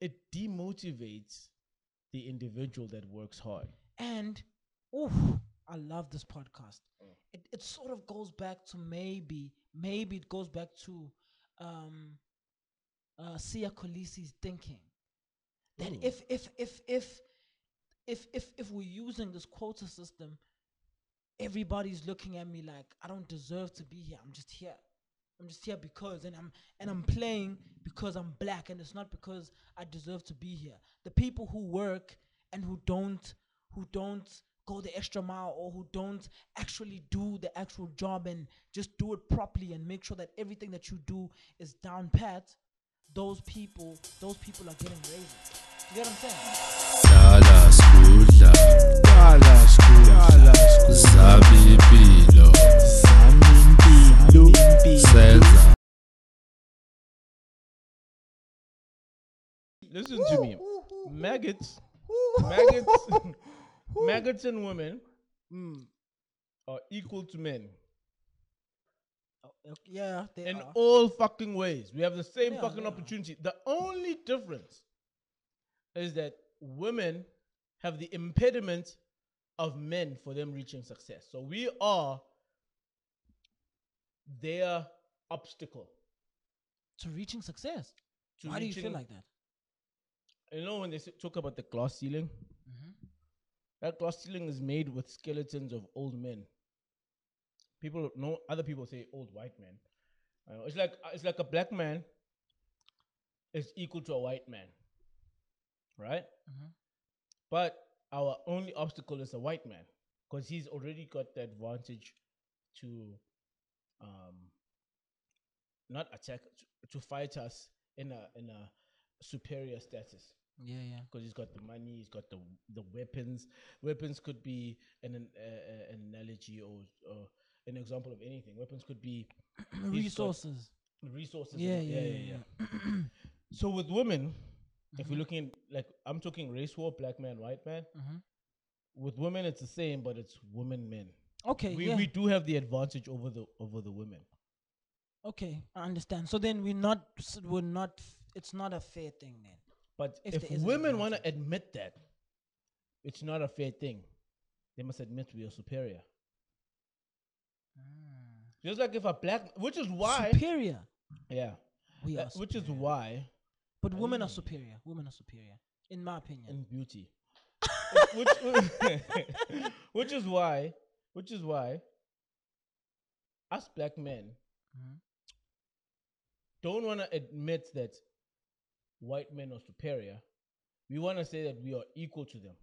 it demotivates the individual that works hard. And oof, I love this podcast. It it sort of goes back to maybe maybe it goes back to um uh Siya Kolisi's thinking. That Ooh. if if if if if if if we're using this quota system, everybody's looking at me like I don't deserve to be here. I'm just here. I'm just here because and I'm and I'm playing because I'm black and it's not because I deserve to be here. The people who work and who don't who don't go the extra mile or who don't actually do the actual job and just do it properly and make sure that everything that you do is down pat, those people those people are getting raises. You get what I'm saying? Dala skudla, Dala skudla, zabi impilo, sami impilo. Listen to me. Maggots, maggots, maggots and women Mm. are equal to men Oh, Yeah, they in are. all fucking ways. We have the same Yeah, fucking yeah. opportunity. The only difference is that women have the impediment of men for them reaching success. So we are their obstacle to reaching success. to Why do you feel like that? You know when they talk about the glass ceiling, that glass ceiling is made with skeletons of old men. People know other people say old white men. Uh, it's like it's like a black man is equal to a white man, right? Mhm. But our only obstacle is a white man because he's already got the advantage to um, not attack to, fight us in a in a superior status Yeah, yeah. because he's got the money, he's got the the weapons. Weapons could be an an, uh, an analogy or, or an example of anything. Weapons could be Resources. resources. and Yeah, all- yeah, yeah, yeah. so with women, if Mhm. we're looking like I'm talking race war, black man, white man. Mhm. With women, it's the same, but it's women, men. Okay, We yeah. we do have the advantage over the over the women. okay, I understand. So then we're not, we're not. It's not a fair thing then. But If if, there is an women want to admit that, it's not a fair thing. They must admit we are superior. Just like if a black, which is why, superior. yeah, We uh, are, which is why But women are Mm. superior. Women are superior, in my opinion. in beauty, which, which is why, which is why, us black men Mhm. don't want to admit that white men are superior. We want to say that we are equal to them,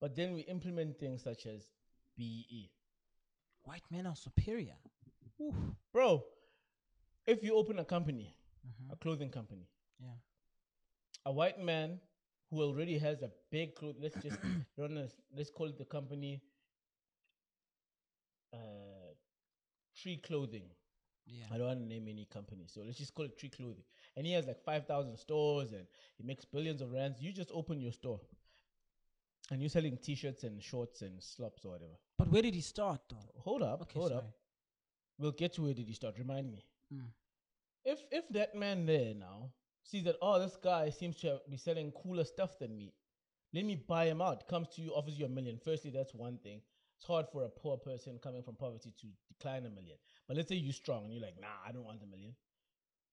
but then we implement things such as. BE. White men are superior. Oof. Bro, if you open a company, Mhm. a clothing company, Yeah. a white man who already has a big cloth, let's just let's call it the company uh, Tree Clothing. Yeah. I don't want to name any company, so let's just call it Tree Clothing. And he has like 5,000 stores and he makes billions of rands. You just open your store and you're selling t shirts and shorts and slops or whatever. But where did he start though? Hold up, Okay, hold sorry. up. We'll get to where did he start. Remind me. Mm. if if that man there now sees that oh this guy seems to have- be selling cooler stuff than me, let me buy him out. Comes to you, offers you a million. Firstly, that's one thing. It's hard for a poor person coming from poverty to decline a million. But let's say you're strong and you're like, nah, I don't want a million.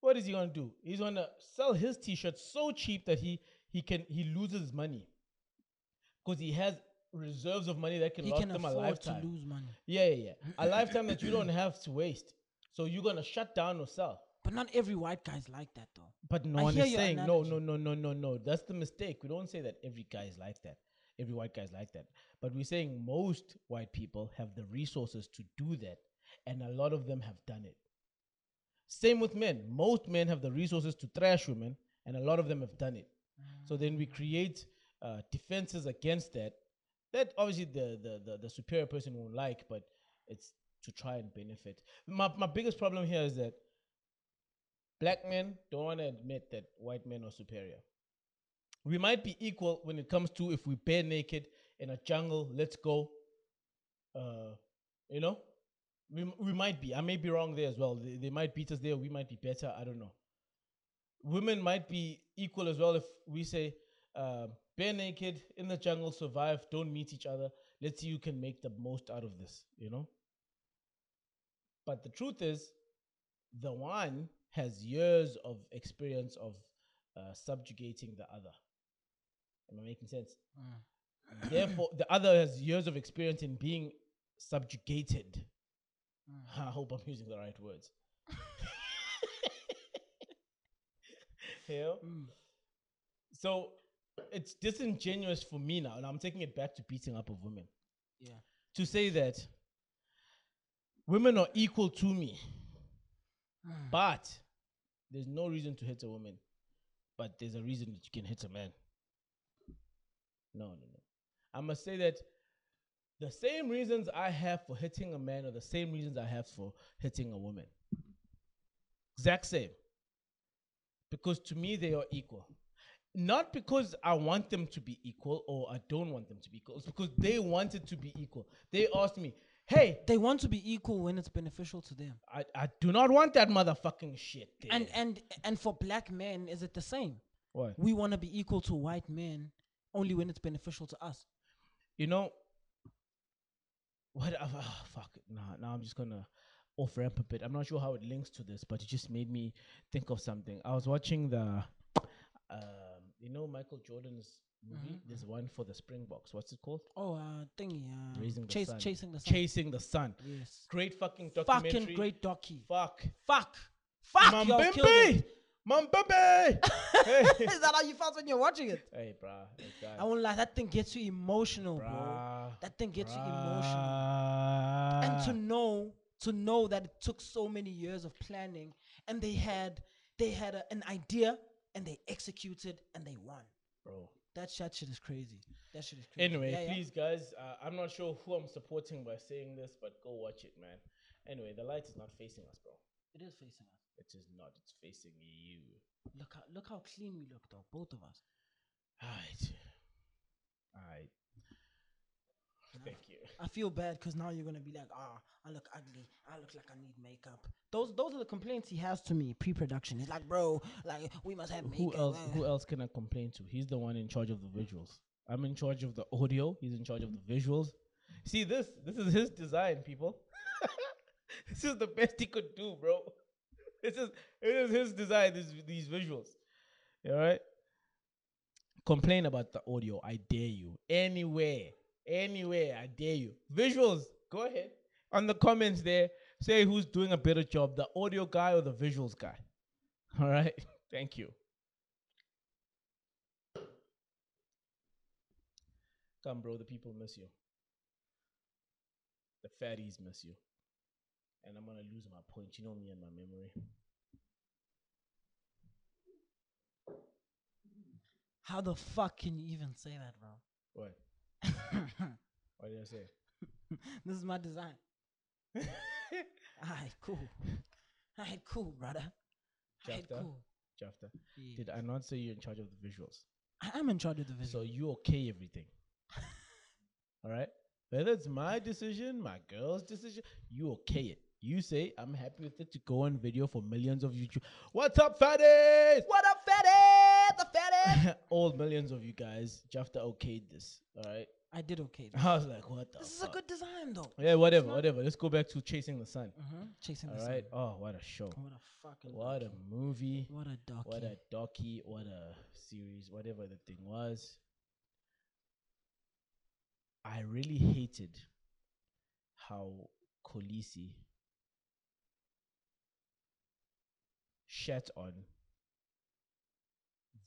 What is he gonna do? He's gonna sell his t-shirt so cheap that he he can he loses money because he has reserves of money that can He last can him a afford to lose money. Yeah, yeah, yeah. A lifetime that you don't have to waste. So you're gonna shut down or sell. But not every white guy's like that though. But no I one is saying no, no, no, no, no, no. That's the mistake. We don't say that every guy is like that. Every white guy is like that. But we're saying most white people have the resources to do that, and a lot of them have done it. Same with men. Most men have the resources to trash women, and a lot of them have done it. So then we create uh, defenses against that. That obviously the, the the the superior person won't like, but it's to try and benefit. My my biggest problem here is that black men don't want to admit that white men are superior. We might be equal when it comes to if we bare naked in a jungle, let's go. Uh, you know, we, we might be. I may be wrong there as well. They, they might beat us there. We might be better. I don't know. women might be equal as well if we say uh, bare naked in the jungle, survive, don't meet each other. Let's see who can make the most out of this, you know? But the truth is, the one has years of experience of uh, subjugating the other. Am I making sense? Mm. Therefore, the other has years of experience in being subjugated. Mm. I hope I'm using the right words. you know? Mm. So it's disingenuous for me now, and I'm taking it back to beating up of women Yeah. to say that women are equal to me, but there's no reason to hit a woman, but there's a reason that you can hit a man. No, no, no. I must say that the same reasons I have for hitting a man are the same reasons I have for hitting a woman. Exact same. Because to me, they are equal. Not because I want them to be equal or I don't want them to be equal. It's because they wanted to be equal. They asked me, hey, They want to be equal when it's beneficial to them. I, I do not want that motherfucking shit. There. And and and for black men, is it the same? what? We want to be equal to white men only when it's beneficial to us. You know, what? Oh, fuck it. Nah, now I'm just gonna off ramp a bit. I'm not sure how it links to this, but it just made me think of something. I was watching the, um, you know, Michael Jordan's movie. There's one for the Springboks. What's it called? Oh, uh, thingy, uh, Raising the chase, Sun. chasing the sun. Chasing the Sun. Yes. Great fucking documentary. Fucking great docu. Fuck. Fuck. Fuck. Mambembe! It. Mambembe! hey. Is that how you felt when you're watching it? hey, bruh. I won't lie, that thing gets you emotional, bro. That thing gets you emotional. And to know, to know that it took so many years of planning, and they had, they had a, an idea, and they executed, and they won. Bro. That shit, shit is crazy. That shit is crazy. Anyway, Yeah, yeah. please, guys, uh, I'm not sure who I'm supporting by saying this, but go watch it, man. Anyway, the light is not facing us, bro. It is facing us. It is not. It's facing you. Look how look how clean we look, though. Both of us. Alright. Alright. Thank you. I feel bad because now you're gonna be like, ah, I look ugly. I look like I need makeup. Those those are the complaints he has to me pre-production. He's like, bro, like we must have makeup. Who else? uh." Who else can I complain to? He's the one in charge of the visuals. I'm in charge of the audio. He's in charge of the visuals. See this? This is his design, people. this is the best he could do, bro. This is it is his design. These these visuals. All right. Complain about the audio. I dare you. Anywhere, anywhere. I dare you. Visuals. Go ahead on the comments there. Say who's doing a better job, the audio guy or the visuals guy. All right. Thank you. Come, bro. The people miss you. The fatties miss you. And I'm gonna lose my point. You know me and my memory. How the fuck can you even say that, bro? What? What did I say? this is my design. Alright, cool. Alright, cool, brother. Chapter? cool. Jafta. Did I not say you're in charge of the visuals? I am in charge of the visuals. So you okay everything. All right? Whether it's my decision, my girl's decision, you okay it. You say, I'm happy with it to go on video for millions of YouTube. What's up, fatties? what up, fatty? The fatty. All millions of you guys, Jafta okayed this. All right? I did okay. I was like, what the This is a good design, though. Yeah, whatever, whatever. Let's go back to Chasing the Sun. Mm-hmm. Chasing the All sun. Oh, what a show. What a fucking. What a movie. What a docu. What a docu. What a series. Whatever the thing was. I really hated how Kolisi shat on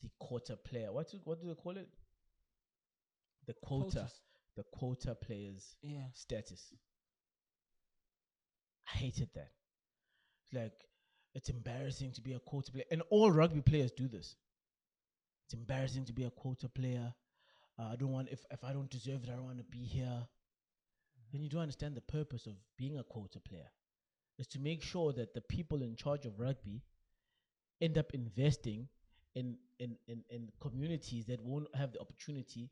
the quota player. What do, what do they call it? The quota. Quotas. The quota players Yeah. status. I hated that. Like, it's embarrassing to be a quota player, and all rugby players do this. It's embarrassing to be a quota player. Uh, I don't want if if I don't deserve it, I don't want to be here. Then you don't understand the purpose of being a quota player. Is to make sure that the people in charge of rugby end up investing in in in, in communities that won't have the opportunity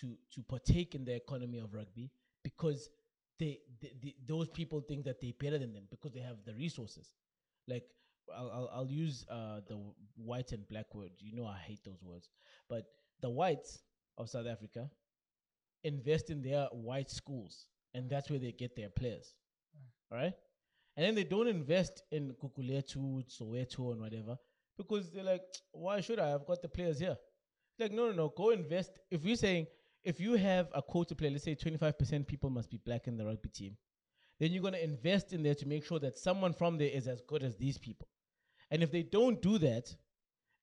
to to partake in the economy of rugby because they, they, they those people think that they're better than them because they have the resources like I'll, I'll I'll use uh the white and black word. You know I hate those words, but the whites of South Africa invest in their white schools, and that's where they get their players. All right, and then they don't invest in Gugulethu, Soweto, and whatever because they're like, why should I? I've got the players here. Like, no, no, no. Go invest. If you're saying if you have a quota player, let's say 25% people must be black in the rugby team, then you're going to invest in there to make sure that someone from there is as good as these people. And if they don't do that,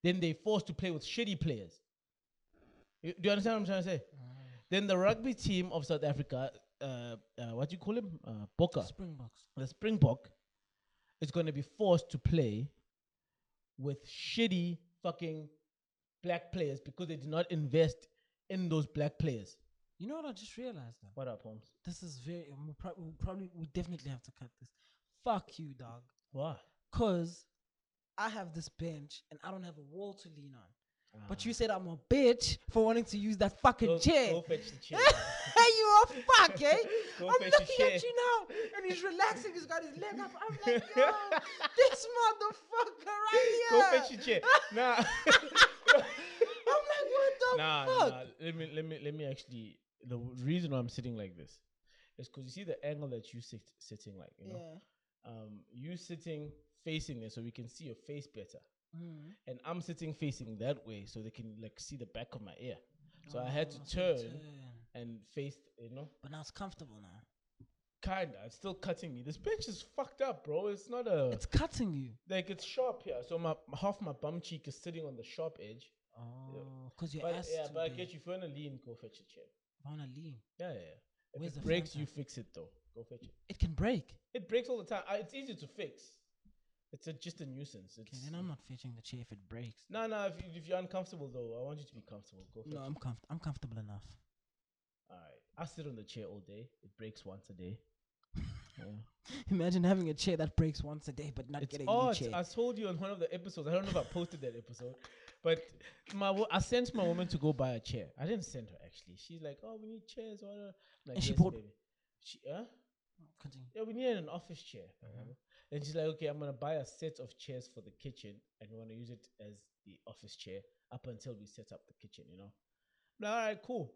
then they're forced to play with shitty players. You- do you understand what I'm trying to say? Mm-hmm. Then the rugby team of South Africa, uh, uh, what do you call him? Uh, Boka Springboks. the Springbok is going to be forced to play with shitty fucking black players because they did not invest in those black players. You know what I just realized though? What up, Holmes? This is very. We'll, prob- we'll probably we definitely have to cut this. Fuck you, dog. Why? Cause I have this bench and I don't have a wall to lean on. But you said I'm a bitch for wanting to use that fucking go, chair. Go fetch the chair. hey, you a fuck, eh? Go I'm looking at you now, and he's relaxing. He's got his leg up. I'm like, yo, this motherfucker right here. go fetch your chair. Nah. I'm like, what the nah, fuck? nah. Let me let me let me actually. The reason why I'm sitting like this is because you see the angle that you sit sitting like. You know, Yeah. um, you sitting facing there so we can see your face better. Mm. and I'm sitting facing that way so they can like see the back of my ear. So I had to Oh, you turn and face, you know, But now it's comfortable now. kinda. It's still cutting me. This bench is fucked up, bro. It's not a It's cutting you. like it's sharp here. So my half my bum cheek is sitting on the sharp edge. Oh, because your But ass. yeah, but I get you. If you wanna lean, go fetch a chair. I wanna lean. Yeah, yeah. yeah. If Where's it breaks, you fix it though. Go fetch it. It can break. It breaks all the time. I, it's easy to fix. It's a, just a nuisance. It's Okay, then I'm not fetching the chair if it breaks. no, no. If, you, if you're uncomfortable though, I want you to be comfortable. Go No, it. I'm comf- I'm comfortable enough. All right. I sit on the chair all day. It breaks once a day. yeah. Imagine having a chair that breaks once a day, but not It's getting a new odd. chair. I told you on one of the episodes. I don't know if I posted that episode, but my wo- I sent my woman to go buy a chair. I didn't send her actually. She's like, "Oh, we need chairs." Or like, And she "Yes, bought- baby." She, huh? Continue. Yeah, we need an office chair. Mm-hmm. remember? And she's like, "Okay, I'm gonna buy a set of chairs for the kitchen, and we want to use it as the office chair up until we set up the kitchen." You know. Like, all right, cool,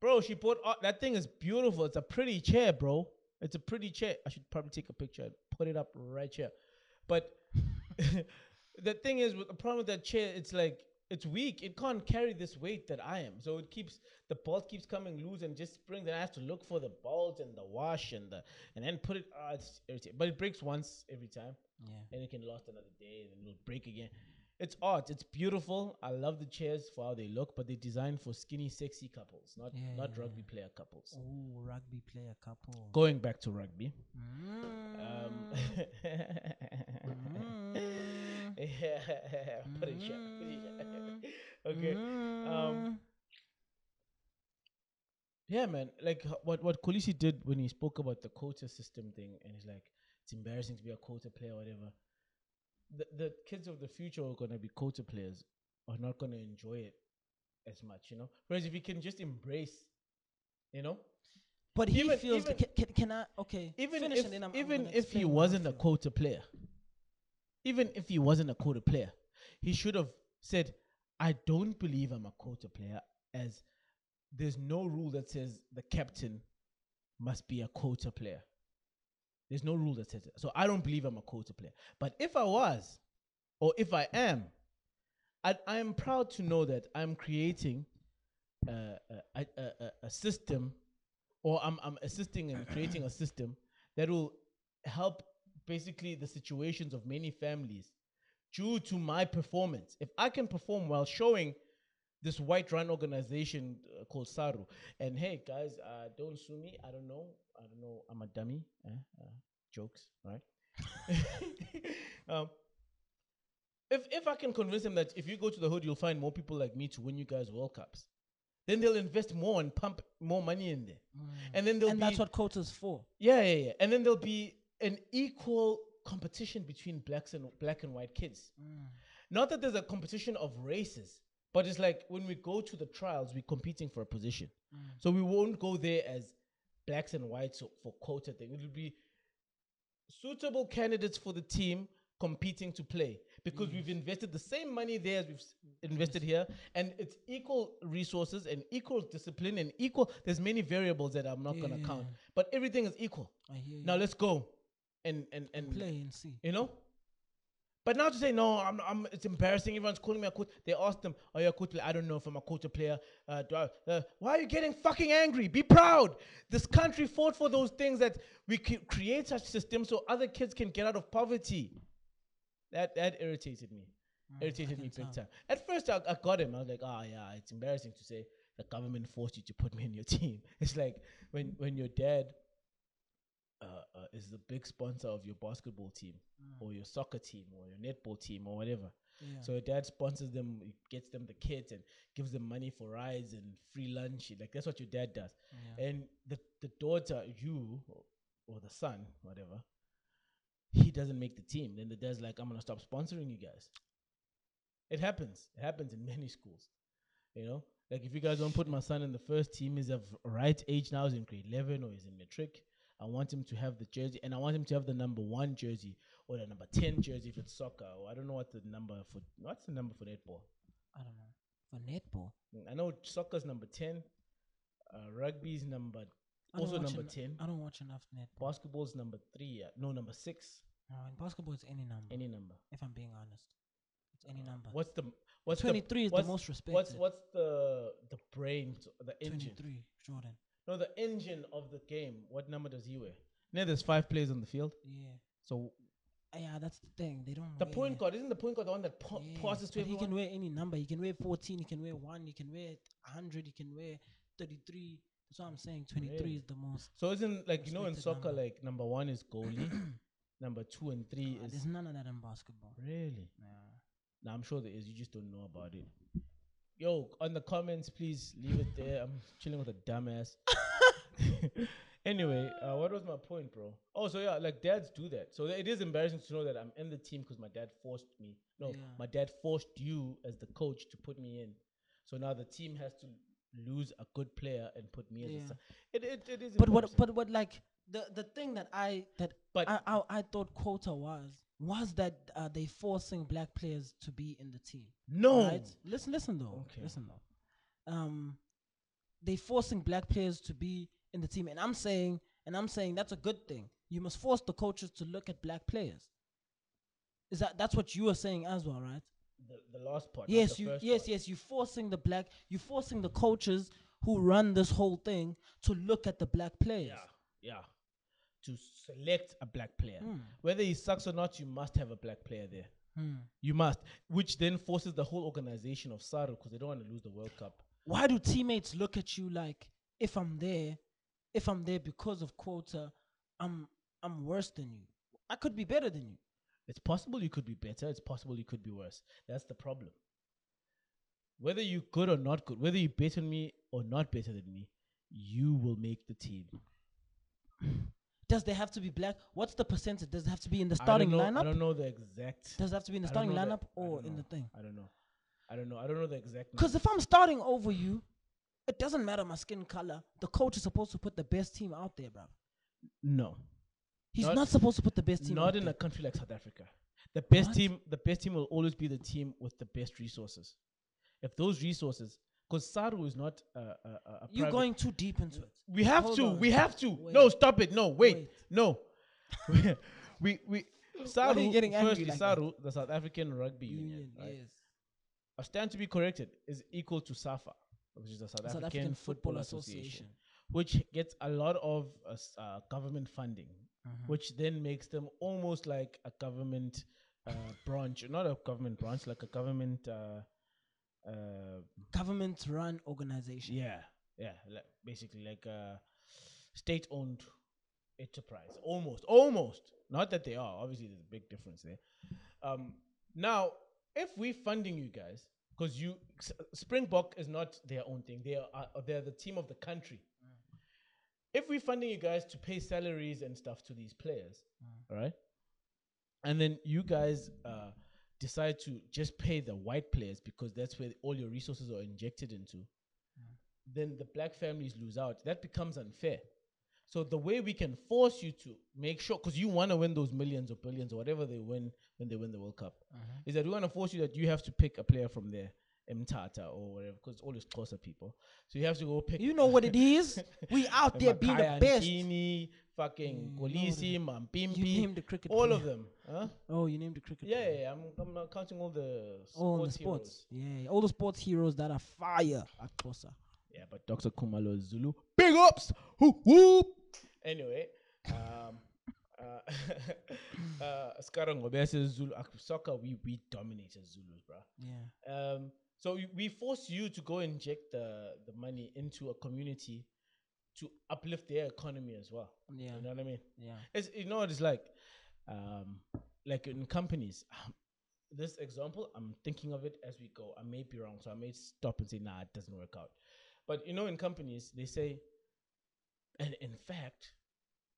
bro. She bought uh, that thing is beautiful. It's a pretty chair, bro. It's a pretty chair. I should probably take a picture and put it up right here. But the thing is, with the problem with that chair, it's like it's weak. It can't carry this weight that I am. So it keeps the bolt keeps coming loose and just springs. And I have to look for the bolt and the wash and the and then put it. Uh, it's irritating. But it breaks once every time, Yeah. and it can last another day, and then it'll break again. It's art. It's beautiful. I love the chairs for how they look, but they're designed for skinny, sexy couples, not Yeah, not yeah, rugby player couples. Oh, rugby player couple. Going back to rugby. Mm. Um, Mm. yeah, put okay. Mm. Um, yeah, man. Like what what Kolisi did when he spoke about the quota system thing, and he's like, it's embarrassing to be a quota player, or whatever. The the kids of the future are gonna be quota players, are not gonna enjoy it as much, you know. Whereas if you can just embrace, you know, But he even- feels. even- can, can, I? Okay. even if then I'm, I'm even if he explain what I wasn't a quota player, even if he wasn't a quota player, he should have said, "I don't believe I'm a quota player." As there's no rule that says the captain must be a quota player. There's no rule that says it. So I don't believe I'm a quota player. But if I was, or if I am, I, am proud to know that I'm creating uh, a, a, a, a system, or I'm, I'm assisting in creating a system that will help basically the situations of many families due to my performance. If I can perform while showing this white run organization uh, called Saru, and hey guys, uh, don't sue me. I don't know. I don't know. I'm a dummy. Eh? Uh, jokes, right? um, if if I can convince them that if you go to the hood, you'll find more people like me to win you guys World Cups, then they'll invest more and pump more money in there, and then they'll and be that's what quota's for. yeah, yeah, yeah. And then there'll be an equal competition between blacks and black and white kids. Mm. Not that there's a competition of races, but it's like when we go to the trials, we're competing for a position. Mm. So we won't go there as blacks and whites for quota thing. It'll be suitable candidates for the team competing to play because we've invested the same money there as we've s- invested here, and it's equal resources and equal discipline and equal. There's many variables that I'm not Yeah. count, but everything is equal. Hear you. Now let's go and and and play and see. you know. But now to say no, I'm, I'm. It's embarrassing. Everyone's calling me a coach. They asked them, "Are you a coach player?" I don't know if I'm a coach or player. Uh, do I, uh, why are you getting fucking angry? Be proud. This country fought for those things that we create such systems so other kids can get out of poverty. That that irritated me. irritated me Mm, big time. At first, I, I got him. I was like, "Oh yeah, it's embarrassing to say the government forced you to put me in your team." It's like when when your dad uh, is the big sponsor of your basketball team or your soccer team or your netball team or whatever. Yeah. So your dad sponsors them, gets them the kids and gives them money for rides and free lunch. Like that's what your dad does. Yeah. And the the daughter, you or, or the son, whatever, he doesn't make the team. Then the dad's like, I'm gonna stop sponsoring you guys. It happens. It happens in many schools. You know, like if you guys don't put my son in the first team, he's of right age now, he's in grade 11 or he's in matric. I want him to have the jersey, and I want him to have the number one jersey or the number 10 jersey if it's soccer, or I don't know what the number for, what's the number for netball? I don't know. For netball. Mm, I know soccer's number 10, uh, rugby's number, also number en- 10, I don't watch enough netball. basketball's number 3, uh, no, number 6, No, in basketball, it's any number. any number. if I'm being honest, it's any number. What's the, what's 23 the, is the most respected. What's, what's the, the brain, the engine? 23, Jordan. No, the engine of the game. What number does he wear? Now there's five players on the field. Yeah. So Uh, yeah, that's the thing. They don't. the wear- point guard isn't the point guard the one that pa- Yeah, passes to but he can wear any number. He can wear 14. He can wear one. He can wear 100. He can wear 33. That's what I'm saying. 23 Really? is the most. so isn't like you know in soccer number. like number one is goalie, number two and three Uh, is there's none of that in basketball. really. Yeah. Now I'm sure there is. You just don't know about it. Yo, on the comments, please leave it there. I'm chilling with a dumbass. anyway, uh, what was my point, bro? Oh, so yeah, like dads do that. So it is embarrassing to know that I'm in the team because my dad forced me. No, Yeah. my dad forced you as the coach to put me in. So now the team has to lose a good player and put me as Yeah. a son. It, it, it is But what? But what? Like the the thing that I that But- I I, I thought quota was was that uh, they forcing black players to be in the team. no. Right? Listen, listen though. Okay. Listen though. Um, they forcing black players to be in the team, and I'm saying, and I'm saying that's a good thing. You must force the coaches to look at black players. Is that that's what you are saying as well, right? The, the last part. Yes, you yes part. yes you forcing the black you forcing the coaches who run this whole thing to look at the black players. Yeah, yeah. To select a black player, Hmm. whether he sucks or not, you must have a black player there. Hmm. You must, which then forces the whole organization of Saru because they don't want to lose the World Cup. Why do teammates look at you like if I'm there, if I'm there because of quota, I'm I'm worse than you. I could be better than you. It's possible you could be better. It's possible you could be worse. That's the problem. Whether you're good or not good, whether you're better than me or not better than me, you will make the team. Does they have to be black? What's the percentage? Does it have to be in the I starting know- I don't know the exact. Does it have to be in the starting the- lineup I or in the thing? I don't know. I don't know. I don't know the exact. Because if I'm starting over you, it doesn't matter my skin color. The coach is supposed to put the best team out there, bro. no, He's Not- not, supposed to put the best team. not in there. a country like South Africa. The best What? team, the best team will always be the team with the best resources. If those resources, because Saru is not a, You're private- going too deep into it. We have Hold to. on. We have to. Wait. No, stop it. No, wait. Wait. No. we we Saru. you getting angry firstly, like that? Saru, the South African Rugby Union, Union, right? yes. I stand to be corrected, is equal to SAFA, which is the South, South African, Football, Association, which gets a lot of uh, s- uh, government funding, Mhm. which then makes them almost like a government uh, branch, not a government branch, like a government. Uh, uh, Government run organization. yeah, yeah, like basically like a state-owned enterprise, almost, almost. Not that they are. Obviously, there's a big difference there. Um, now, if we're funding you guys, because you S- Springbok is not their own thing. They are uh, they're the team of the country. If we're funding you guys to pay salaries and stuff to these players, all right, and then you guys uh, decide to just pay the white players because that's where all your resources are injected into, then the black families lose out. That becomes unfair. So the way we can force you to make sure, because you want to win those millions or billions or whatever they win when they win the World Cup, uh-huh. is that we want to force you that you have to pick a player from there, Mthatha or whatever, because all these closer people. So you have to go pick. You know what it is? We out there being the best. Fucking Mm, Kolisi, You Mampimpi, named the cricket. all player. of them. Huh? Oh, you named the cricket. Yeah, player. yeah, yeah, I'm, I'm not counting all the All the sports sports. heroes. Yeah, all the sports heroes that are fire at Xhosa. Yeah, but Dr. Kumalo Zulu. Big ups! Whoop, whoop! Anyway, um, uh, uh, Zulu. uh, Soccer, we, we dominated Zulus, bruh. Yeah. Um, so we, we force you to go inject the, the money into a community to uplift their economy as well. Yeah. You know what I mean? Yeah. It's you know what it's like, um, like in companies. This example, I'm thinking of it as we go. I may be wrong, so I may stop and say, "Nah, it doesn't work out." But you know, in companies, they say, and in fact,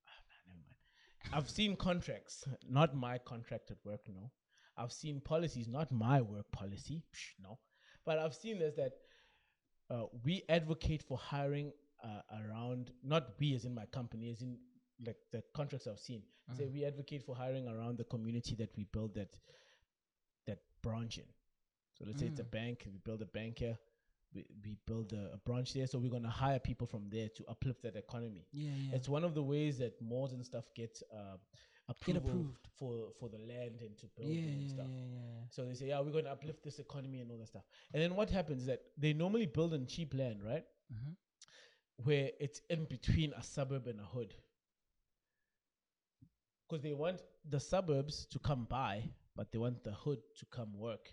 ah, nah, never mind. I've seen contracts, not my contract at work. No, I've seen policies, not my work policy. Psh, no, but I've seen this that uh, we advocate for hiring uh, around not we as in my company as in like the contracts I've seen say we advocate for hiring around the community that we build that that branch in. So let's say it's a bank, we build a bank here, we, we build a, a branch there, so we're gonna hire people from there to uplift that economy. Yeah. Yeah. It's one of the ways that malls and stuff get uh, approval approved. for for the land and to build yeah, and stuff. yeah, yeah. So they say, yeah, we're going to uplift this economy and all that stuff. And then what happens is that they normally build on cheap land, right? Mhm. Where it's in between a suburb and a hood. Because they want the suburbs to come by, but they want the hood to come work.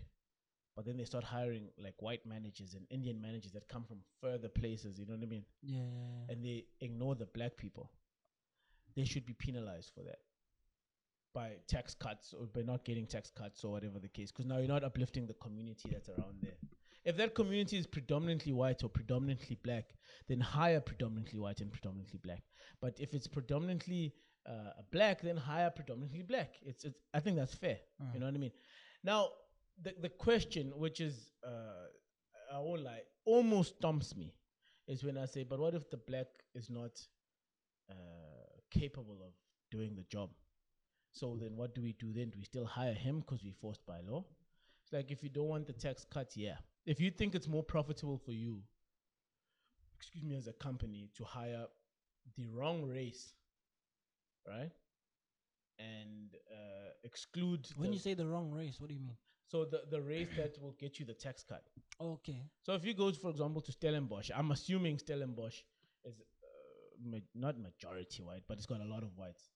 But then they start hiring like white managers and Indian managers that come from further places, you know what I mean? Yeah, and they ignore the black people, they should be penalized for that by tax cuts or by not getting tax cuts or whatever the case. Because now you're not uplifting the community that's around there. If that community is predominantly white or predominantly black, then hire predominantly white and predominantly black. But if it's predominantly uh, black, then hire predominantly black. It's, it's I think that's fair. You know what I mean? Now the the question, which is uh, I won't lie, almost stumps me, is when I say, but what if the black is not uh, capable of doing the job? So then, what do we do then? Do we still hire him because we're forced by law? It's like if you don't want the tax cut, yeah. If you think it's more profitable for you, excuse me, as a company to hire the wrong race, right, and uh, exclude When you say the wrong race, what do you mean? so the the race that will get you the tax cut. Okay. So if you go, for example, to Stellenbosch, I'm assuming Stellenbosch is uh, ma- not majority white, but it's got a lot of whites.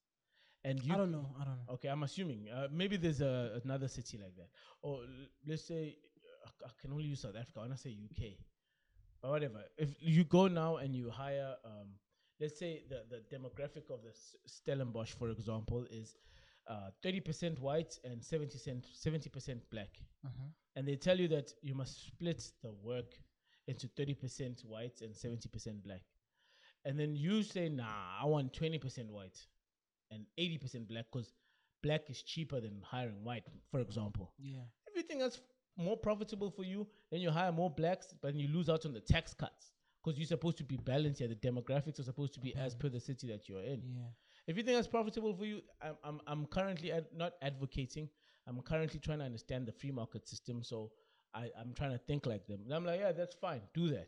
And you I don't know. I don't know. Okay, I'm assuming. Uh, maybe there's a, another city like that. Or l- let's say, uh, I can only use South Africa. I want say UK. But whatever. If you go now and you hire, um, let's say the, the demographic of the Stellenbosch, for example, is uh, 30% white and 70%, 70% black. Mhm. And they tell you that you must split the work into 30% white and 70% black. And then you say, nah, I want 20% white and 80% black because black is cheaper than hiring white, for example. Yeah. If you think that's more profitable for you, then you hire more blacks, but then you lose out on the tax cuts because you're supposed to be balanced here. The demographics are supposed to be as per the city that you're in. Yeah. If you think that's profitable for you, I'm I'm, I'm currently ad- not advocating. I'm currently trying to understand the free market system. So I, I'm trying to think like them. And I'm like, yeah, that's fine. Do that.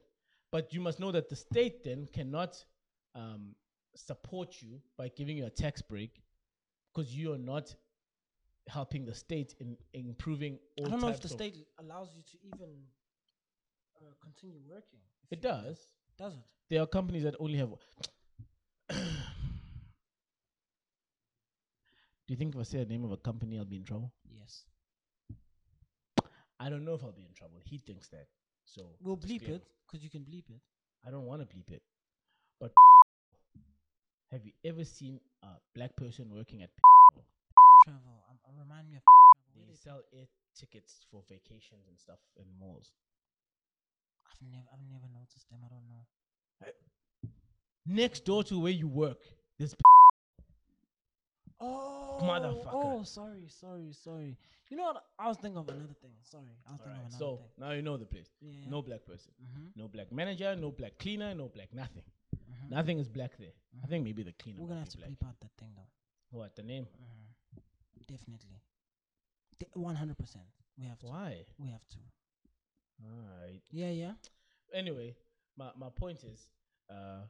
But you must know that the state then cannot um, support you by giving you a tax break because you are not helping the state in, improving all I don't know if the state allows you to even uh, continue working. It does. Does it? There are companies that only have. Do you think if I say the name of a company, I'll be in trouble? Yes. I don't know if I'll be in trouble. He thinks that. So We'll bleep it because you can bleep it. I don't want to bleep it. But have you ever seen a black person working at Travel. Remind me of. They they- sell air tickets for vacations and stuff in malls? I've never, I've never noticed them. I don't know. Eh, next door to where you work, there's Oh, Motherfucker. Oh, sorry, sorry, sorry. You know what? I was thinking of another thing. Sorry, I was thinking Alright, of another so thing. now you know the place. Yeah. No black person, Mm-hmm. no black manager, no black cleaner, no black nothing. Mm-hmm. Nothing is black there. I mm-hmm. think maybe the cleaner. We're gonna have to black. bleep out that thing though. What the name? Mm-hmm. Definitely. One hundred percent. We have to. Why? We have to. Alright. Yeah, yeah. Anyway, my my point is, uh,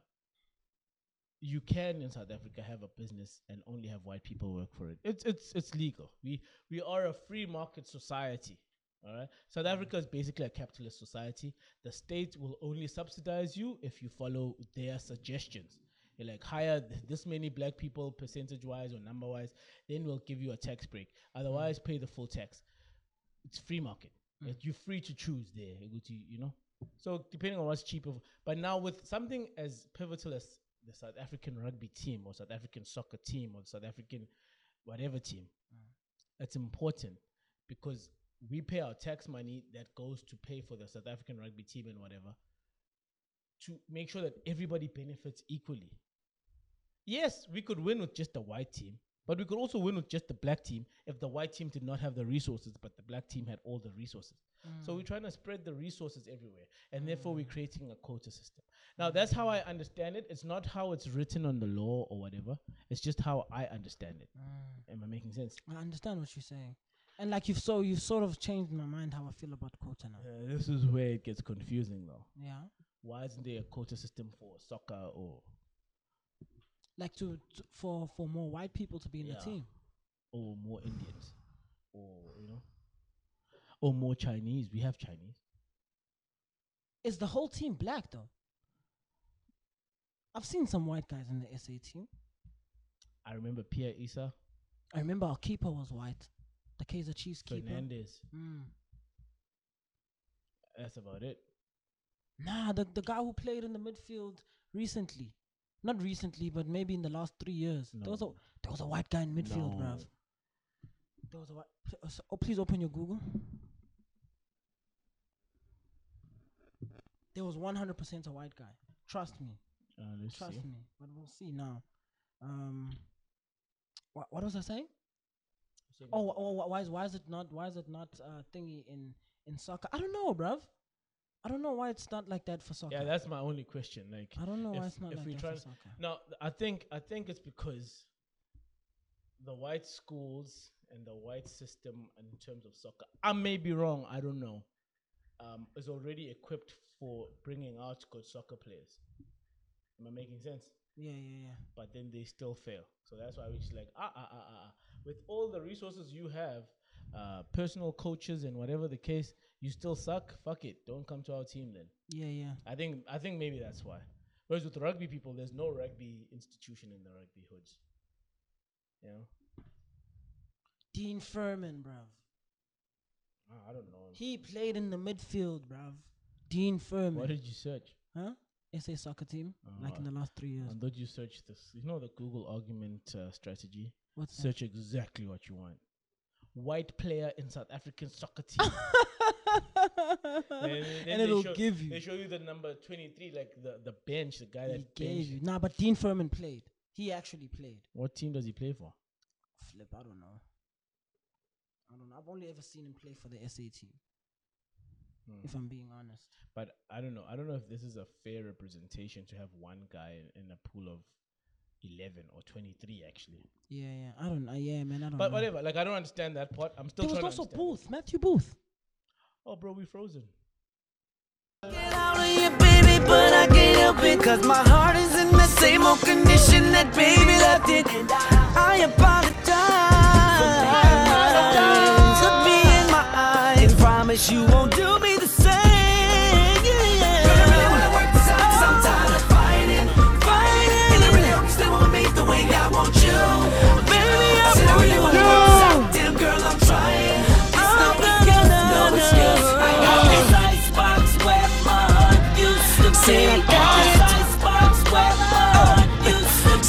you can in South Africa have a business and only have white people work for it. It's it's it's legal. We we are a free market society. All right. South Africa is basically a capitalist society. The state will only subsidize you if you follow their suggestions. You're like hire this many black people percentage wise or number wise, then we'll give you a tax break. Otherwise, pay the full tax. It's free market. Mm. Like, You're free to choose there. You know. So depending on what's cheaper, but now with something as pivotal as the South African rugby team or South African soccer team or South African whatever team, mm. it's important because we pay our tax money that goes to pay for the South African rugby team and whatever to make sure that everybody benefits equally. Yes, we could win with just the white team, but we could also win with just the black team if the white team did not have the resources, but the black team had all the resources. So we're mm. trying to spread the resources everywhere, and therefore we're mm. creating a quota system. Now that's how I understand it. It's not how it's written on the law or whatever. It's just how I understand it. Mm. Am I making sense? I understand what you're saying. And like you've so you've sort of changed my mind how I feel about quota now. Uh, this is where it gets confusing, though. Yeah. Why isn't there a quota system for soccer or Like to, to for for more white people to be in Yeah. the team. or more Indians or you know or more Chinese? We have Chinese. Is the whole team black though? I've seen some white guys in the SA team. I remember Pierre Issa, I remember our keeper was white. The Kaizer Chiefs keeper. Fernandez. Mm. That's about it. Nah, the, the guy who played in the midfield recently. Not recently, but maybe in the last three years. There was a there was a white guy in midfield, No. bruv. There was a white. so- Oh, please open your Google. There was one hundred percent a white guy. Trust me, Uh, trust see. me. But we'll see now. Um, what what was I saying? Oh, oh, why is why is it not why is it not uh, thingy in in soccer? I don't know, bruv. I don't know why it's not like that for soccer. Yeah, that's my only question. Like, I don't know why it's not if like we that try for soccer. no, I think I think it's because the white schools and the white system in terms of soccer. I may be wrong. I don't know. Um, is already equipped for bringing out good soccer players. Am I making sense? Yeah, yeah, yeah. but then they still fail. So that's why we're just like, ah, ah, ah, ah. ah. With all the resources you have, uh, personal coaches and whatever the case, you still suck. Fuck it. Don't come to our team then. Yeah, yeah. I think I think maybe that's why. Whereas with rugby people, there's no rugby institution in the rugby hoods. You know, Dean Furman, bruv. Ah, I don't know. He played in the midfield, bruv. Dean Furman. What did you search? huh? SA soccer team, like in the last three years. I thought you search this. You know the Google argument uh, strategy. What's that? Search exactly what you want. White player in South African soccer team. Then and it'll show- give you. They show you the number 23, like the, the bench, the guy He that gave you. Nah, but Dean Furman played. He actually played. What team does he play for? Flip, I don't know. I don't know. I've only ever seen him play for the SA team. Hmm. If I'm being honest. But I don't know. I don't know if this is a fair representation to have one guy in, in a pool of 11 or 23, actually. Yeah, yeah. I don't know. Yeah, man. I don't But know. whatever. Like, I don't understand that part. I'm still There was also. Booth, Matthew Booth. Oh, bro, we frozen. Get out of here, baby, but I can't help it. Cause my heart is in the same old condition that baby left it.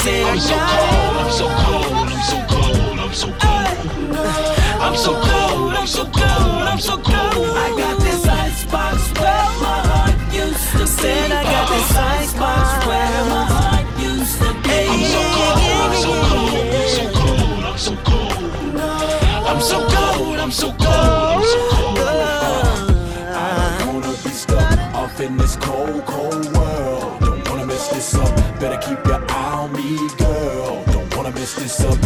Be. I'm so cold, I'm so cold, I'm so cold, I'm so cold. I'm so cold, I'm so cold, I'm so cold. I got this icebox where my heart used to be. Said I got this icebox where my heart used to be. I'm so cold, I'm so cold, I'm so cold, I'm so cold. I'm so cold, I'm so cold, I'm so cold. I don't wanna be stuck off in this cold, cold world. Don't wanna miss this this up. Better keep your wanna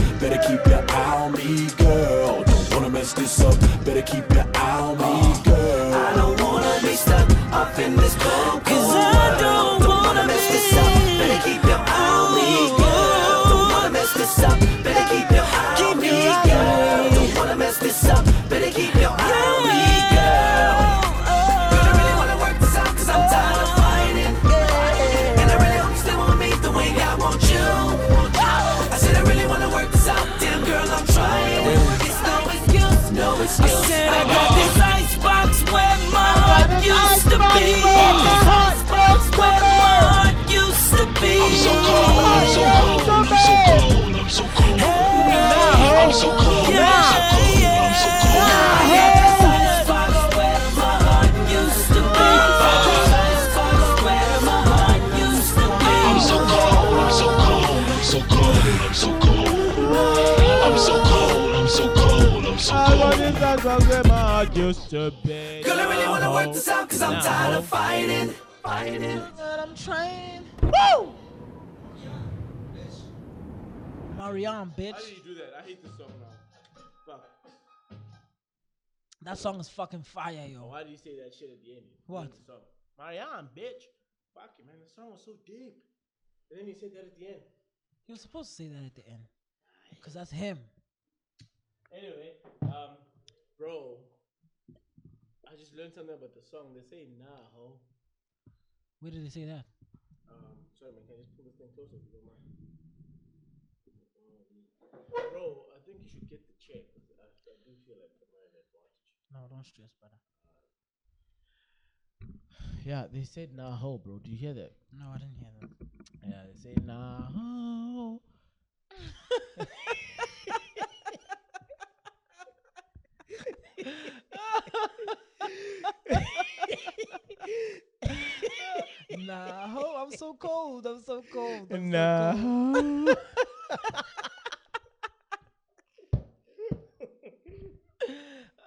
cold. Used to be. Girl, I really wanna work this out 'cause I'm tired of fighting. Fighting. But I'm trying. Woo! Marianne, bitch. How did you do that? I hate this song now. Fuck. That song is fucking fire, yo. Why do you say that shit at the end? What? hate the song. Marianne, bitch. Fuck you, man. The song was so deep. And then you said that at the end. He was supposed to say that at the end. Because that's him. Anyway, um, bro, I just learned something about the song. They say nah, ho. Where did they say that? Um, sorry, man. Can I just pull this thing closer if you don't mind? Bro, I think you should get the check. I, I do feel like the man advantage. No, don't stress, brother. Yeah, they said nah, ho, bro. Do you hear that? No, I didn't hear that. Yeah, they say nah, ho. nah, ho, I'm so cold. I'm so cold. I'm Nah, So cold.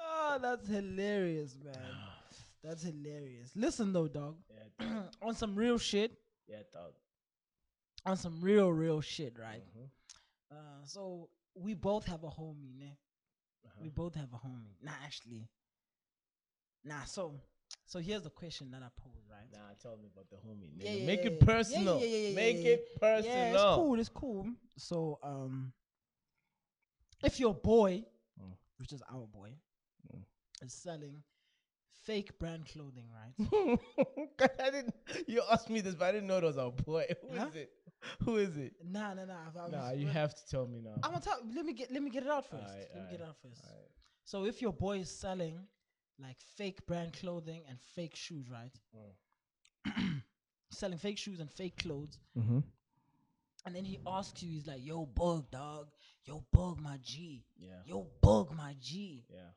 Oh, that's hilarious, man. That's hilarious. Listen though, dog. Yeah, dog. on some real shit. yeah, dog. On some real, real shit, right? Mhm. Uh, so we both have a homie, ne? Uh-huh. We both have a homie. Nah, actually. Nah, so so here's the question that I pose, right? Nah, tell me about the homie. Yeah, yeah, Make it personal. Yeah, yeah, yeah, yeah, Make it personal. Yeah, it's cool. It's cool. So, um, if your boy, Mm. which is our boy, Mm. is selling fake brand clothing, right? I didn't. You asked me this, but I didn't know it was our boy. Who is Huh? it? Who is it? nah, nah, nah. I Nah, you have to tell me now. I'm gonna tell. Let me get. Let me get it out first. Alright, let me get it out first. alright. So if your boy is selling like fake brand clothing and fake shoes, right? Mm. selling fake shoes and fake clothes, Mm-hmm. and then he asks you, he's like, "Yo, bug dog, yo, bug my G, Yeah. yo, bug my G," Yeah.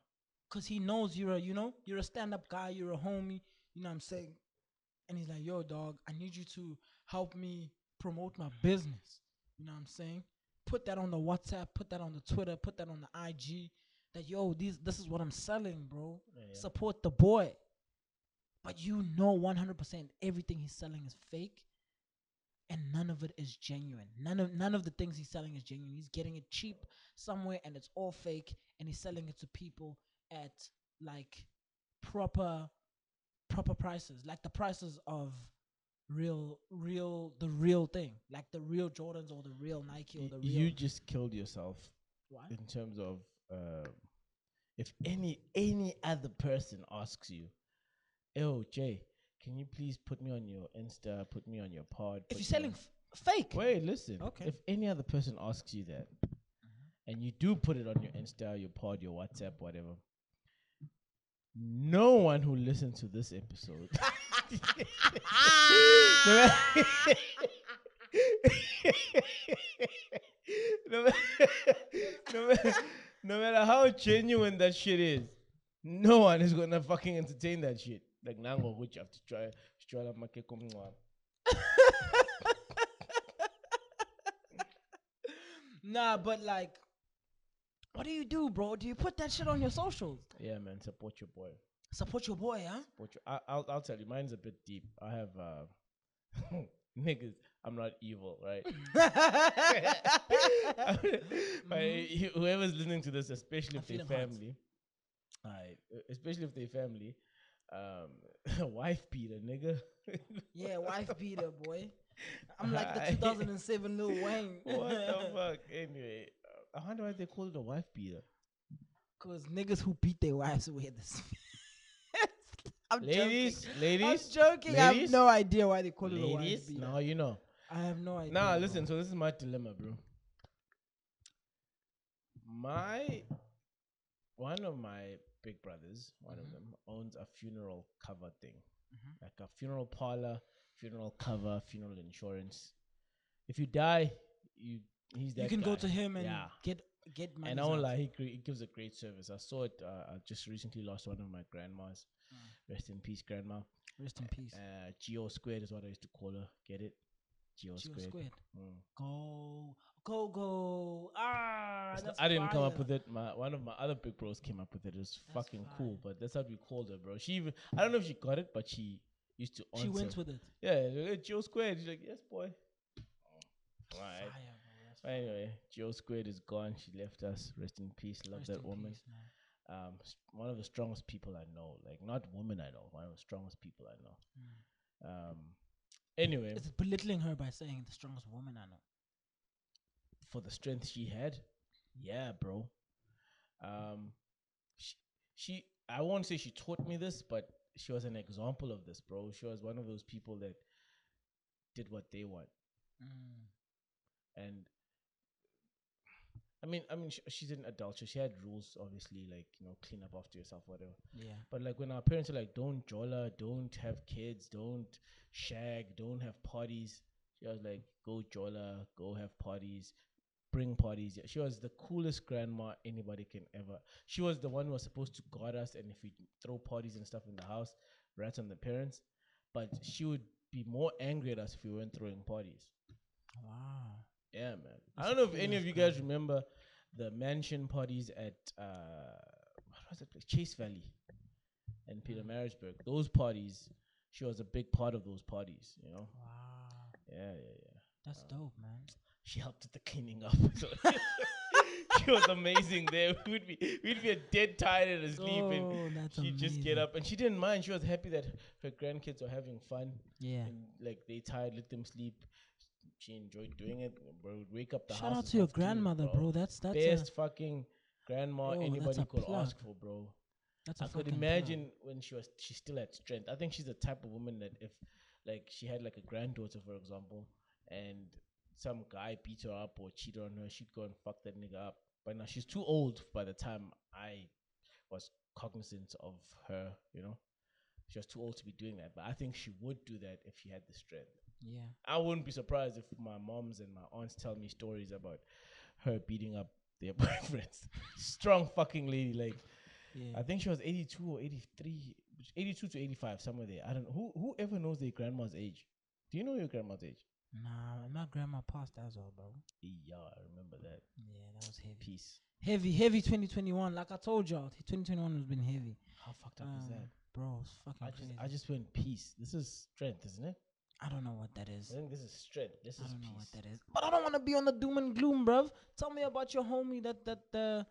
cause he knows you're a, you know, you're a stand-up guy, you're a homie, you know what I'm saying? And he's like, "Yo, dog, I need you to help me promote my business." You know what I'm saying? Put that on the WhatsApp, put that on the Twitter, put that on the IG. That yo, these this is what I'm selling, bro. Yeah, yeah. Support the boy. But you know 100% everything he's selling is fake and none of it is genuine. None of none of the things he's selling is genuine. He's getting it cheap somewhere and it's all fake and he's selling it to people at like proper proper prices, like the prices of real real the real thing, like the real Jordans or the real Nike or the real you just killed yourself Why? in terms of um, if any any other person asks you, "Oh, Jay, can you please put me on your Insta, put me on your pod?" If you're selling f- fake, Wait, listen. Okay. If any other person asks you that, and you do put it on your Insta, your pod, your WhatsApp, whatever, no one who listens to this episode. no, matter, no, matter, no, matter, how genuine that shit is, no one is gonna fucking entertain that shit. Like nango which have to try try to make come on. Nah, but like, what do you do, bro? Do you put that shit on your socials? Yeah, man, support your boy. Support your boy, huh? Support your, I, I'll I'll tell you, mine's a bit deep. I have uh, niggas. I'm not evil, right? Mm-hmm. but whoever's listening to this, especially if they family, uh, especially if they family, um, wife beater, nigga. yeah, wife beater, boy. I'm like the 2007 Lil Wayne. what the fuck? Anyway, uh, I wonder why they call it a wife beater. Cause niggas who beat their wives wear this. I'm Ladies, joking. ladies, I'm joking. I have ladies, no idea why they call it a ladies. Now you know. I have no idea. Nah, listen. So this is my dilemma, bro. My one of my big brothers, one of Mhm. them, owns a funeral cover thing, Mhm. like a funeral parlor, funeral cover, funeral insurance. If you die, you he's that You can go to him and yeah. get get money. And I won't lie, he, he gives a great service. I saw it. Uh, I just recently lost one of my grandmas. Rest in peace, grandma. Rest in peace. Uh, Geo squared is what I used to call her. Get it? Geo, Geo squared. squared. Mm. Go go go. Ah, not- I didn't come up with it. My one of my other big bros came up with it. It was That's fucking cool, but that's what we called her, bro. She even I don't know if she got it, but she used to. Answer. She went with it. yeah, Joe Squared. She's like, yes, boy. Alright. Fire, bro. Anyway, Joe Squared is gone. She left us. Rest in peace. Love Rest that woman. peace. Um, one of the strongest people I know. Like not woman I know. One of the strongest people I know. Mm. Um. Anyway, It's belittling her by saying the strongest woman I know. for the strength she had, yeah, bro. Um, she, she I won't say she taught me this, but she was an example of this, bro. She was one of those people that did what they want, Mm. and I mean, I mean, sh- she's an adult, so she had rules, obviously, like you know, clean up after yourself, whatever. Yeah. But like when our parents are like, don't jolla, don't have kids, don't shag, don't have parties. She was like, go jolla, go have parties, bring parties. Yeah, She was the coolest grandma anybody can ever. She was the one who was supposed to guard us, and if we throw parties and stuff in the house, rats on the parents. But she would be more angry at us if we weren't throwing parties. Wow. Yeah, man. I don't know if any of you guys remember the mansion parties at uh, what was it? place? Chase Valley and Mm. Pietermaritzburg. Those parties, she was a big part of those parties. You know. Wow. Yeah, yeah, yeah. That's dope, man. She helped with the cleaning up. So she was amazing there. We'd be we'd be dead tired and asleep, and Oh, that's she'd just get up, and she didn't mind. She was happy that her grandkids were having fun Yeah. and like they tired, let them sleep. She enjoyed doing it. Bro, would wake up the Shout house. out to your clean, grandmother, bro. That's that's Best a fucking grandma Oh, anybody could ask for, bro. that's I could fucking plug. imagine when she was she still had strength. I think she's the type of woman that if like she had like a granddaughter, for example, and some guy beat her up or cheated on her, she'd go and fuck that nigga up. But now she's too old by the time I was cognizant of her, you know. She was too old to be doing that. But I think she would do that if she had the strength. Yeah. I wouldn't be surprised if my moms and my aunts tell me stories about her beating up their boyfriends. Strong fucking lady. Like Yeah. I think she was 82 or 83, 82 to 85, somewhere there. I don't know. Who whoever knows their grandma's age. Do you know your grandma's age? Nah, my grandma passed as well, bro. Yeah, I remember that. Yeah, that was heavy. Peace. Heavy, heavy 2021. Like I told y'all, 2021 has been heavy. How fucked up is Um, that? Bro, it's fucking I just crazy. I just went peace. This is strength, isn't it? I don't know what that is. I think this is strength. This I is don't peace. know what that is. But I don't want to be on the doom and gloom, bruv. Tell me about your homie that that uh,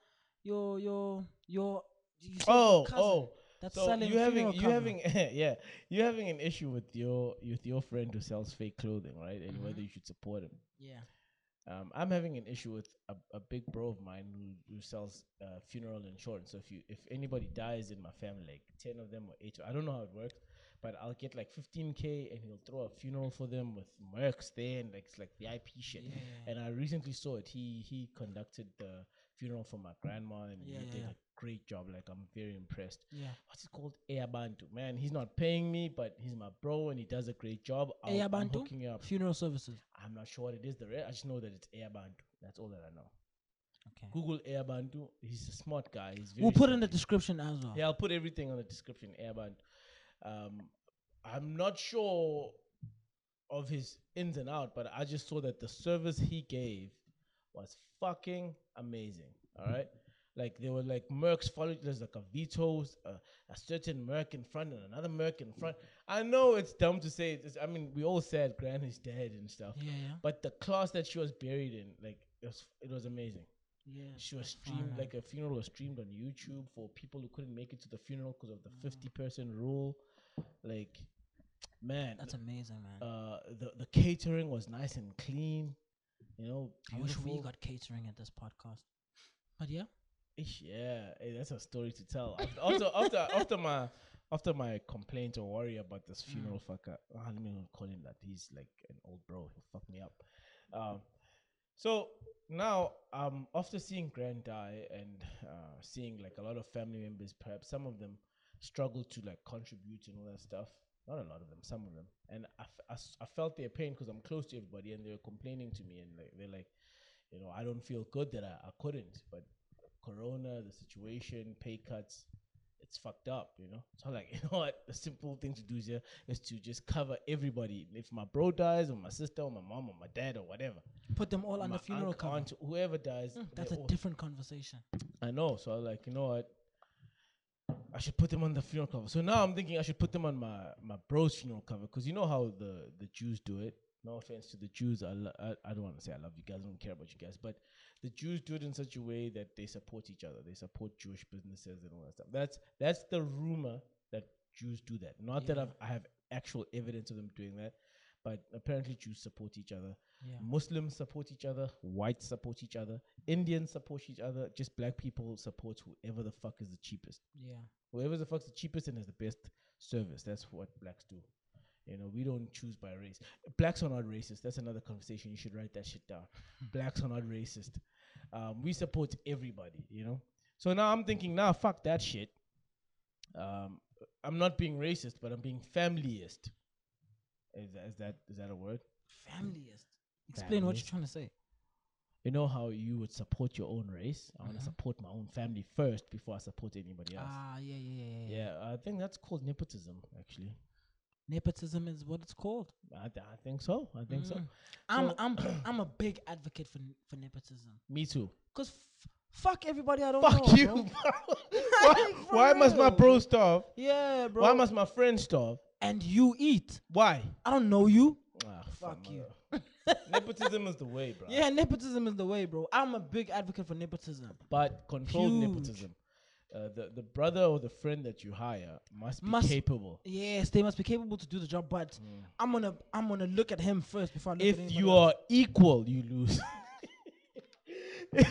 your your your you Oh, cousin oh. that's So selling you having you having yeah you having an issue with your with your friend who sells fake clothing, right? And whether Mhm. you should support him. yeah Um, I'm having an issue with a, a big bro of mine who, who sells uh, funeral insurance. So if you if anybody dies in my family, like ten of them or eight, I don't know how it works, but I'll get like 15k and he'll throw a funeral for them with mercs there and like it's like VIP shit. Yeah. And I recently saw it. He he conducted the funeral for my grandma and Yeah, he yeah, did a great job. Like I'm very impressed. yeah What's it called? Ayabantu. Man, he's not paying me, but he's my bro and he does a great job. I'll, I'm hooking up. funeral services. I'm not sure what it is. The re- I just know that it's Ayabantu. That's all that I know. Okay. Google Ayabantu. He's a smart guy. He's very We'll put in the description as well. Yeah, I'll put everything on the description. Ayabantu. Um, I'm not sure of his ins and out, but I just saw that the service he gave was fucking amazing. All right. Like there were like Mercs following. There's like a veto, uh, a certain Merc in front and another Merc in front. I know it's dumb to say. It's, I mean, we all said Gran is dead and stuff. Yeah, yeah. But the class that she was buried in, like, it was, it was amazing. Yeah. She was streamed like a funeral was streamed on YouTube for people who couldn't make it to the funeral because of the fifty person rule. Like, man, That's amazing, man. uh, the the catering was nice and clean. You know, I wish we got catering at this podcast. But yeah, Ish, yeah, hey, that's a story to tell. After after after, my after my complaint or worry about this funeral fucker, I don't even call him that. He's like an old bro. He'll fuck me up. Um, so now um after seeing Grant die and uh, seeing like a lot of family members, perhaps some of them struggle to like contribute and all that stuff. Not a lot of them, some of them, and I, f- I s- I felt their pain because I'm close to everybody, and they were complaining to me, and like, they're like, you know, I don't feel good that I, I couldn't, but corona, the situation, pay cuts, it's fucked up, you know. So I'm like, you know what? The simple thing to do is, here is to just cover everybody. If my bro dies, or my sister, or my mom, or my dad, or whatever, put them all on my the funeral uncle, cover. aunt, whoever dies, Mm, that's a all- different conversation. I know. So I was like, you know what? I should put them on the funeral cover. So now I'm thinking I should put them on my my bro's funeral cover because you know how the the Jews do it. No offense to the Jews, I, lo- I I don't want to say I love you guys. I don't care about you guys, but the Jews do it in such a way that they support each other. They support Jewish businesses and all that stuff. That's that's the rumor that Jews do that. Not that I've, I have actual evidence of them doing that, but apparently Jews support each other. Yeah. Muslims support each other, whites support each other, Indians support each other, just black people support whoever the fuck is the cheapest. Yeah. Whoever the fuck's the cheapest and has the best service. That's what blacks do. You know, we don't choose by race. Blacks are not racist. That's another conversation. You should write that shit down. blacks are not racist. Um, we support everybody, you know? So now I'm thinking, now fuck that shit. Um, I'm not being racist, but I'm being familyist. Is that, is that is that a word? Familyist. Explain what you're trying to say. you know how you would support your own race. I want Mhm. to support my own family first before I support anybody else. Ah, yeah, yeah, yeah, yeah, I think that's called nepotism. Actually, Nepotism is what it's called. I, th- I think so. I think so. Mm. I'm, So- I'm, I'm a big advocate for n- for nepotism. Me too. Cause f- fuck everybody I don't Fuck know. you. bro. why For why must my real. bro starve? Yeah, bro. Why must my friend starve? And you eat? Why? I don't know you. Ah, Fuck you. Nepotism is the way, bro. Yeah, nepotism is the way, bro. I'm a big advocate for nepotism. But controlled Huge. nepotism. Uh, the the brother or the friend that you hire must be Must- capable. Yes, they must be capable to do the job, but Mm. I'm gonna I'm gonna look at him first before I look if anybody you else. are equal, you lose.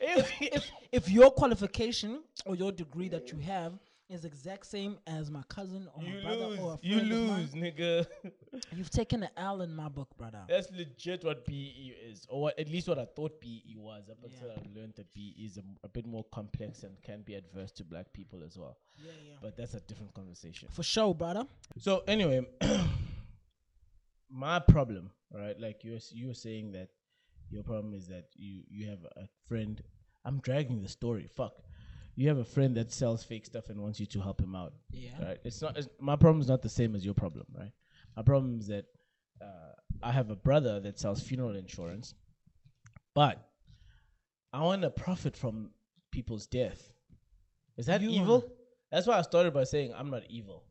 if, if if your qualification or your degree that you have is exact same as my cousin or you my brother lose, or a you friend mine, lose, nigga. you've taken an L in my book, brother. That's legit what PE is, or what, at least what I thought PE was. Up until Yeah. I learned that PE is a bit more complex and can be adverse to black people as well. Yeah, yeah. But that's a different conversation. For sure, brother. So anyway, my problem, right? Like you, you were saying that your problem is that you you have a friend. I'm dragging the story. Fuck. You have a friend that sells fake stuff and wants you to help him out. Yeah. Right. It's not. It's, my problem is not the same as your problem, right? My problem is that uh, I have a brother that sells funeral insurance, but I want to profit from people's death. Is that You evil? wanna- That's why I started by saying I'm not evil.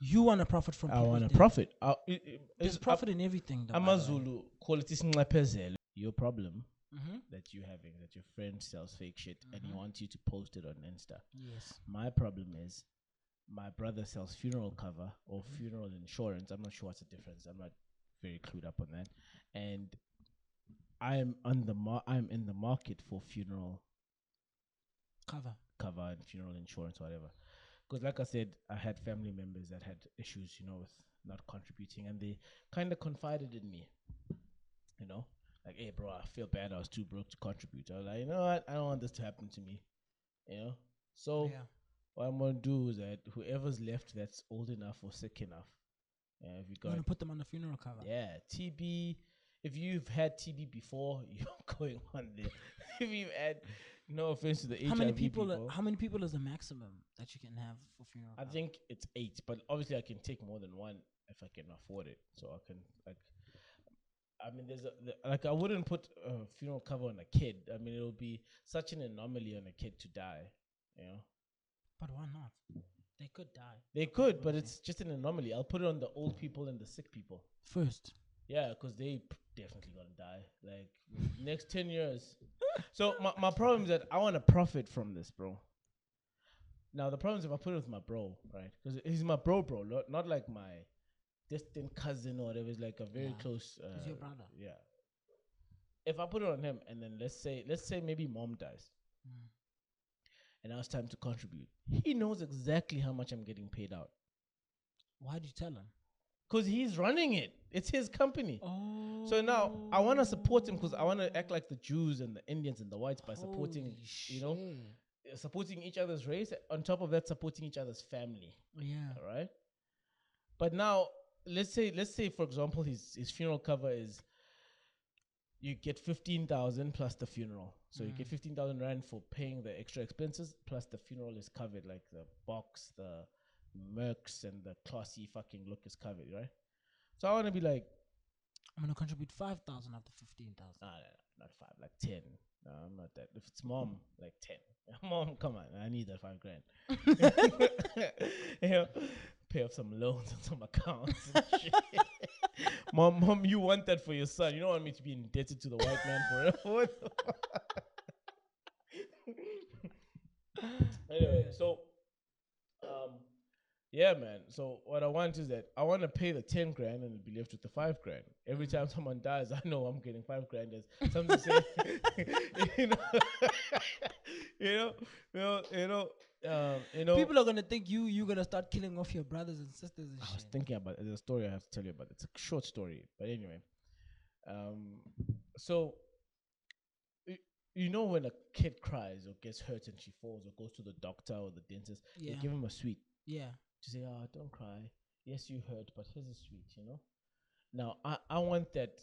You want to profit from I want to profit. I, it, it, There's profit in everything. though, I'm a. Zulu. Quality. Your problem Mhm. that you're having that your friend sells fake shit and he Mhm. wants you to post it on Insta. Yes. My problem is my brother sells funeral cover or Mm-hmm. funeral insurance. I'm not sure what's the difference. I'm not very clued up on that. And I'm on the mar- I'm in the market for funeral Cover. cover and funeral insurance, whatever. Because, like I said, I had family members that had issues, you know, with not contributing, and they kind of confided in me. You know, like, hey, bro, I feel bad. I was too broke to contribute. I was like, you know what? I don't want this to happen to me. You know, so yeah. what I'm gonna do is that whoever's left that's old enough or sick enough, uh, if you got want to put them on the funeral cover. yeah, TB. If you've had TB before, you're going on there. if you've had, no offense to the How HIV many people? people How many people is the maximum that you can have for funeral? I cover? think it's eight, but obviously I can take more than one if I can afford it. So I can like, I mean, there's a the, like I wouldn't put a funeral cover on a kid. I mean, it would be such an anomaly on a kid to die. You know, But why not? They could die they could, but it's just an anomaly. I'll put it on the old people and the sick people. first. Yeah, because they p- definitely gonna die. Like next ten years. So my my problem is that I want to profit from this, bro. Now the problem is if I put it with my bro, right? Because he's my bro, bro, not like my distant cousin or whatever. It's like a very Yeah, close. Uh, he's your brother. Yeah. If I put it on him, and then let's say let's say maybe mom dies, Mm. and now it's time to contribute. He knows exactly how much I'm getting paid out Why do you tell him? because he's running it. It's his company. Oh. So now I want to support him because I want to act like the Jews and the Indians and the whites by supporting, Holy you know, shit. supporting each other's race. On top of that, supporting each other's family. Yeah. All right. But now, let's say, let's say, for example, his his funeral cover is you get fifteen thousand plus the funeral. So you get mm. fifteen thousand rand for paying the extra expenses plus the funeral is covered, like the box, the mercs, and the classy fucking look is covered, right? So I want to be like. I'm gonna contribute five thousand of the fifteen thousand. Nah, nah, nah, not five, like ten. No, I'm not that. If it's mom, mm. like ten. Mom, come on, I need that five grand. you know, pay off some loans and some accounts. mom, mom, you want that for your son. You don't want me to be indebted to the white man forever. anyway, so yeah, man. So what I want is that I want to pay the ten grand and be left with the five grand. Every time someone dies, I know I'm getting five grand. Something say, you know, you know, you know, you know, um, you know. People are gonna think you you're gonna start killing off your brothers and sisters and I was thinking about there's a story I have to tell you about. It's a short story, but anyway. Um, so you know when a kid cries or gets hurt and she falls or goes to the doctor or the dentist, Yeah. they give him a sweet Yeah. To say, "Ah, don't cry. Yes, you hurt, but here's a sweet." You know. Now I I want that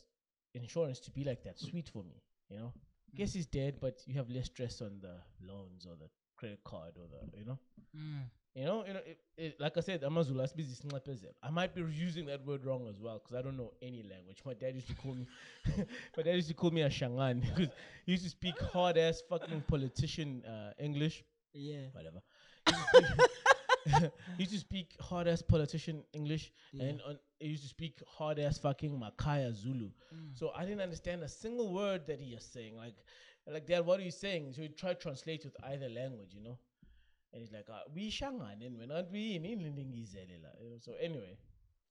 insurance to be like that sweet for me. You know. Guess he's dead, but you have less stress on the loans or the credit card or the you know. Mm. You know, you know, it, it, like I said, Amazulu, snipers. I might be using that word wrong as well because I don't know any language. My dad used to call me, my dad used to call me a shangan because he used to speak hard ass fucking politician uh, English, Yeah. whatever. He used to speak- he used to speak hard ass politician English, Yeah. and on, he used to speak hard ass fucking Makaya Zulu. Mm. So I didn't understand a single word that he was saying. Like, like Dad, what are you saying? So he tried to translate with either language, you know. And he's like, uh, we shangan and we're not we in know, So anyway,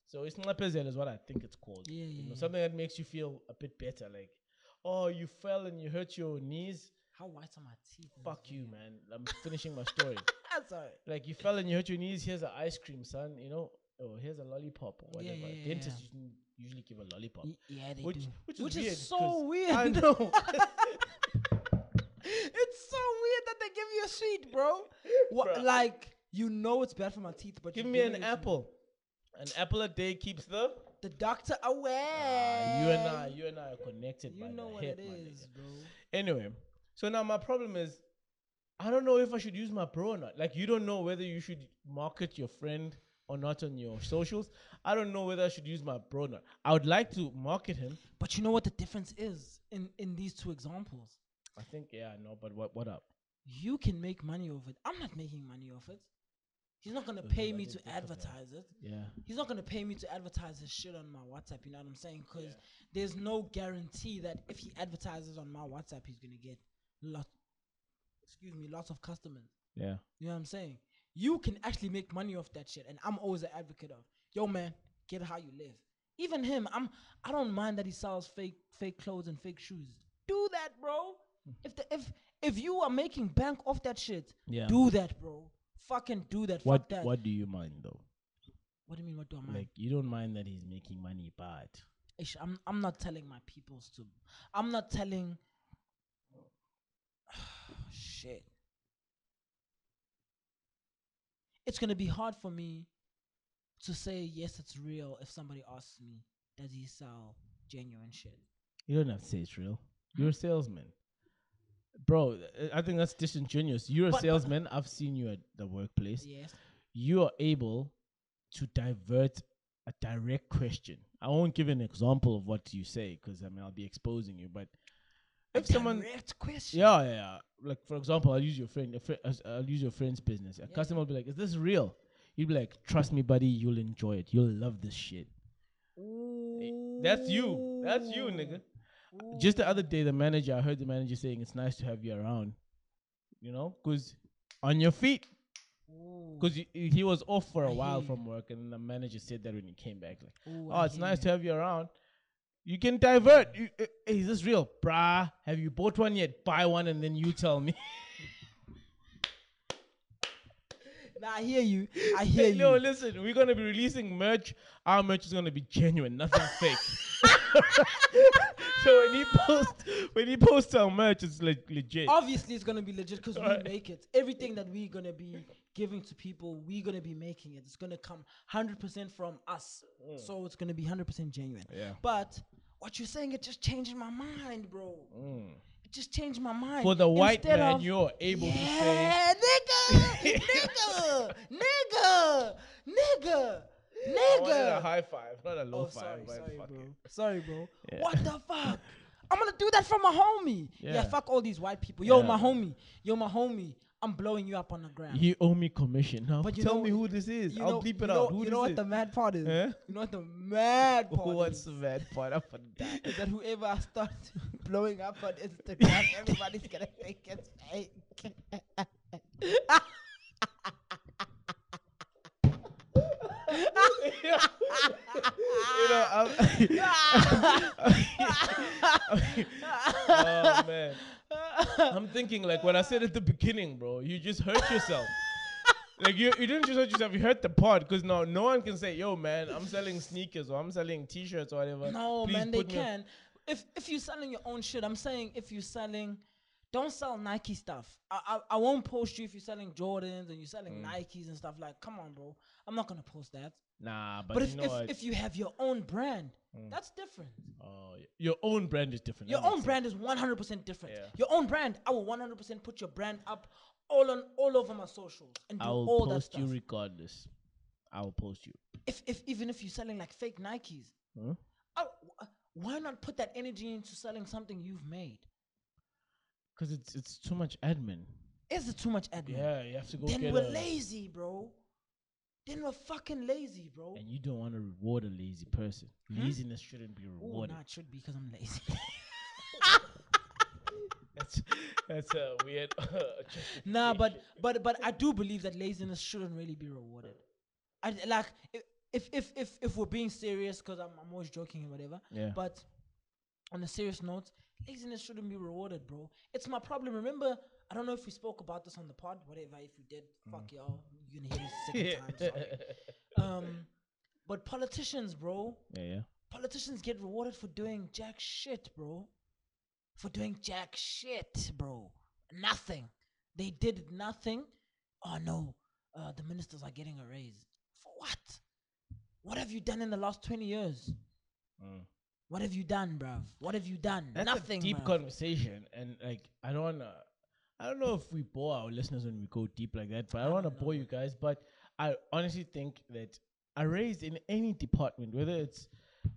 so it's Nqapezela is what I think it's called. Yeah, you know, yeah. something that makes you feel a bit better. Like, oh, you fell and you hurt your knees. How white are my teeth? Fuck you, man. I'm finishing my story. Alright. like you fell and you hurt your knees. Here's an ice cream, son. You know, or here's a lollipop or whatever. yeah, yeah, Dentists yeah. usually- usually give a lollipop. Y- Yeah, they Which, do. which is Which weird. is so weird. I know. it's so weird that they give you a sweet, bro. What, Bruh. like you know it's bad for my teeth, but Give me an apple. An apple a day keeps the. The doctor away. Ah, you and I, you and I are connected. You by know the what hip, it is, bro. Anyway, so now my problem is, I don't know if I should use my bro or not. Like you don't know whether you should market your friend or not on your socials. I don't know whether I should use my bro or not. I would like to market him. But you know what the difference is in in these two examples? I think yeah, I know, but what what up? You can make money off it. I'm not making money off it. He's not gonna pay me to think of that. advertise it. Yeah. He's not gonna pay me to advertise his shit on my WhatsApp. You know what I'm saying? Because there's no guarantee that if he advertises on my WhatsApp, he's gonna get lot. Excuse me, lots of customers. Yeah. You know what I'm saying? You can actually make money off that shit, and I'm always an advocate of, yo man, get how you live. Even him, I'm. I don't mind that he sells fake fake clothes and fake shoes. Do that, bro. If the if if you are making bank off that shit, Yeah. do that, bro. Fucking do that. What Fuck that. what do you mind though? What do you mean? What do I mind? Like you don't mind that he's making money, but Ish, I'm I'm not telling my peoples to. I'm not telling. Shit. It's gonna be hard for me to say yes, it's real if somebody asks me, does he sell genuine shit? you don't have to say it's real. You're a hmm? salesman. Bro, I think that's disingenuous. You're a But- but- salesman. I've seen you at the workplace. Yes. you are able to divert a direct question. I won't give an example of what you say because I mean I'll be exposing you. But A if someone, direct question. yeah, yeah, yeah, like for example, I'll use your friend. A fri- I'll use your friend's business. A customer will be like, "Is this real?" You'd be like, "Trust me, buddy. You'll enjoy it. You'll love this shit." Eh, That's you. That's you, nigga. Just the other day, the manager, I heard the manager saying it's nice to have you around. You know, because on your feet. Because he was off for a I while from work, and the manager said that when he came back, like, Ooh, "Oh, I it's nice you. to have you around. You can divert. You, uh, is this real, brah? Have you bought one yet? Buy one, and then you tell me." Nah, I hear you. I hear you. no, listen, we're gonna be releasing merch. Our merch is gonna be genuine, nothing fake. so when he posts, when he posts our merch, it's legit. Obviously, it's gonna be legit because we make it. Everything that we're gonna be giving to people, we're gonna be making it. It's gonna come hundred percent from us. So it's gonna be hundred percent genuine. Mm. Yeah. But what you're saying, it just changed my mind, bro. It just changed my mind. Mm. For the white Instead man, of- you're able to say, yeah, nigga, nigga, nigga, nigga, I wanted a high five, not a low Oh, five. sorry, sorry, bro. Sorry, bro. Yeah. What the fuck? I'm gonna do that for my homie. Yeah. Yeah. fuck all these white people. Yo, Yeah. my homie. Yo, my homie. I'm blowing you up on the ground. You owe me commission. Now But you tell know- me who this is. You I'll know- bleep it know, out. Who you know what the mad part is? Huh? You know what the mad part What's is? the mad part of that? Is that whoever I start blowing up on Instagram, everybody's gonna think it's fake. you know, I'm, oh man, I'm thinking like what I said at the beginning, bro. You just hurt yourself. Like you, you didn't just hurt yourself. You hurt the pod because now no one can say, "Yo, man, I'm selling sneakers or I'm selling T-shirts or whatever." No, Please man, they put me on-" can. If if you're selling your own shit, I'm saying if you're selling, don't sell Nike stuff. I I, I won't post you if you're selling Jordans and you're selling Mm. Nikes and stuff. Like, come on, bro. I'm not gonna post that. Nah, but, But, you if know if, what? Mm. if you have your own brand, that's different. oh, y- your own brand is different. Your that own sense. brand is 100% different. Yeah. Your own brand, I will 100% put your brand up all on all over my socials and do I will all that post stuff. you regardless. I will post you. if if even if you're selling like fake Nikes, Huh? I- why not put that energy into selling something you've made? Cause it's it's too much admin. Is it too much admin? Yeah, you have to go then we're a, lazy, bro. Then we're fucking lazy, bro. and you don't want to reward a lazy person. Laziness shouldn't be Oh, rewarded. nah, it should be because I'm lazy. That's that's a weird. Uh, nah, but but but I do believe that laziness shouldn't really be rewarded. I like if if if if we're being serious, because I'm I'm always joking and whatever. Yeah. But on a serious note, laziness shouldn't be rewarded, bro. It's my problem. Remember, I don't know if we spoke about this on the pod. Whatever, if we did, fuck mm. y'all. You're gonna hear this a second time. Sorry. Um, but politicians, bro, yeah, yeah. politicians get rewarded for doing jack shit, bro. For doing jack shit, bro. Nothing. They did nothing. Oh no, uh, the ministers are getting a raise. For what? What have you done in the last 20 years? Mm. What have you done, bruv? What have you done? That's Nothing. a deep bruv. conversation, and like I don't wanna. I don't know if we bore our listeners when we go deep like that, but I don't want to bore you guys. But I honestly think that a raise in any department, whether it's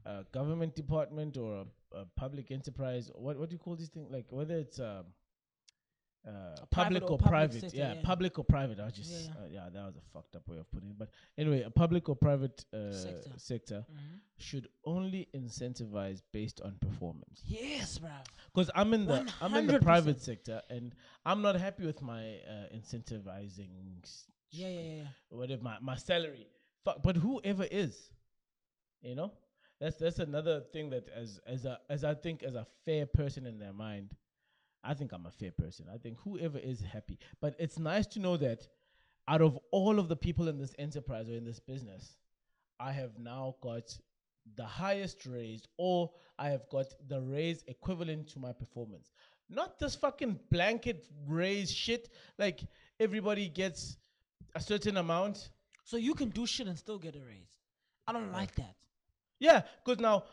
a government department or a, a public enterprise, what what do you call this thing? Like whether it's um, uh, private public or public private, yeah, yeah. public or private. I just Yeah, uh, yeah, that was a fucked up way of putting it. But anyway, a public or private uh, Sector. sector Mhm. should only incentivize based on performance Yes, bruv. because I'm in the I'm in the private sector and I'm not happy with my uh, incentivizing Yeah, yeah, yeah. whatever my, my salary. Fuck, but whoever is, you know, that's that's another thing that as as a as I think as a fair person in their mind, I think I'm a fair person. I think whoever is happy. But it's nice to know that out of all of the people in this enterprise or in this business, I have now got the highest raise or I have got the raise equivalent to my performance. Not this fucking blanket raise shit. Like everybody gets a certain amount. So you can do shit and still get a raise. I don't like that. Yeah, because now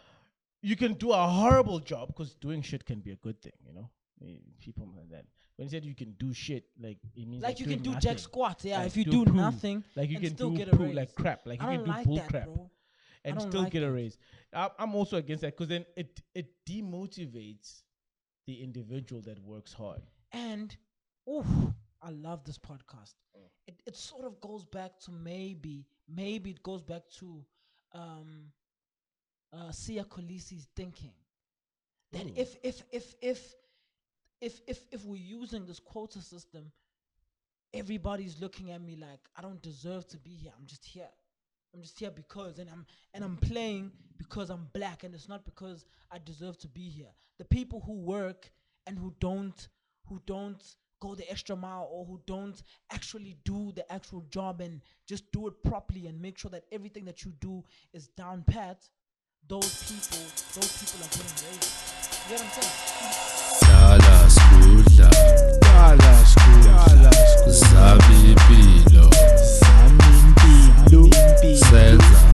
you can do a horrible job because doing shit can be a good thing, you know? People like that. When you said you can do shit, like it means Like you can do jack squats, yeah. Like if you do do poo. nothing, Like you can still do get a poo raise. like crap. Like you can like bull that, crap. bro. and still like get a raise. I- I'm also against that because then it it demotivates the individual that works hard. And oof, I love this podcast. It it sort of goes back to maybe maybe it goes back to um uh Siya Kolisi's thinking. That Ooh. if if if if if if if we're using this quota system, everybody's looking at me like I don't deserve to be here. I'm just here. I'm just here because and I'm and I'm playing because I'm black and it's not because I deserve to be here. The people who work and who don't who don't go the extra mile or who don't actually do the actual job and just do it properly and make sure that everything that you do is down pat, those people those people are getting raises. You get what I'm saying? Dala skudla Dala skudla Dala skudla Zabi impilo Sami impilo Senza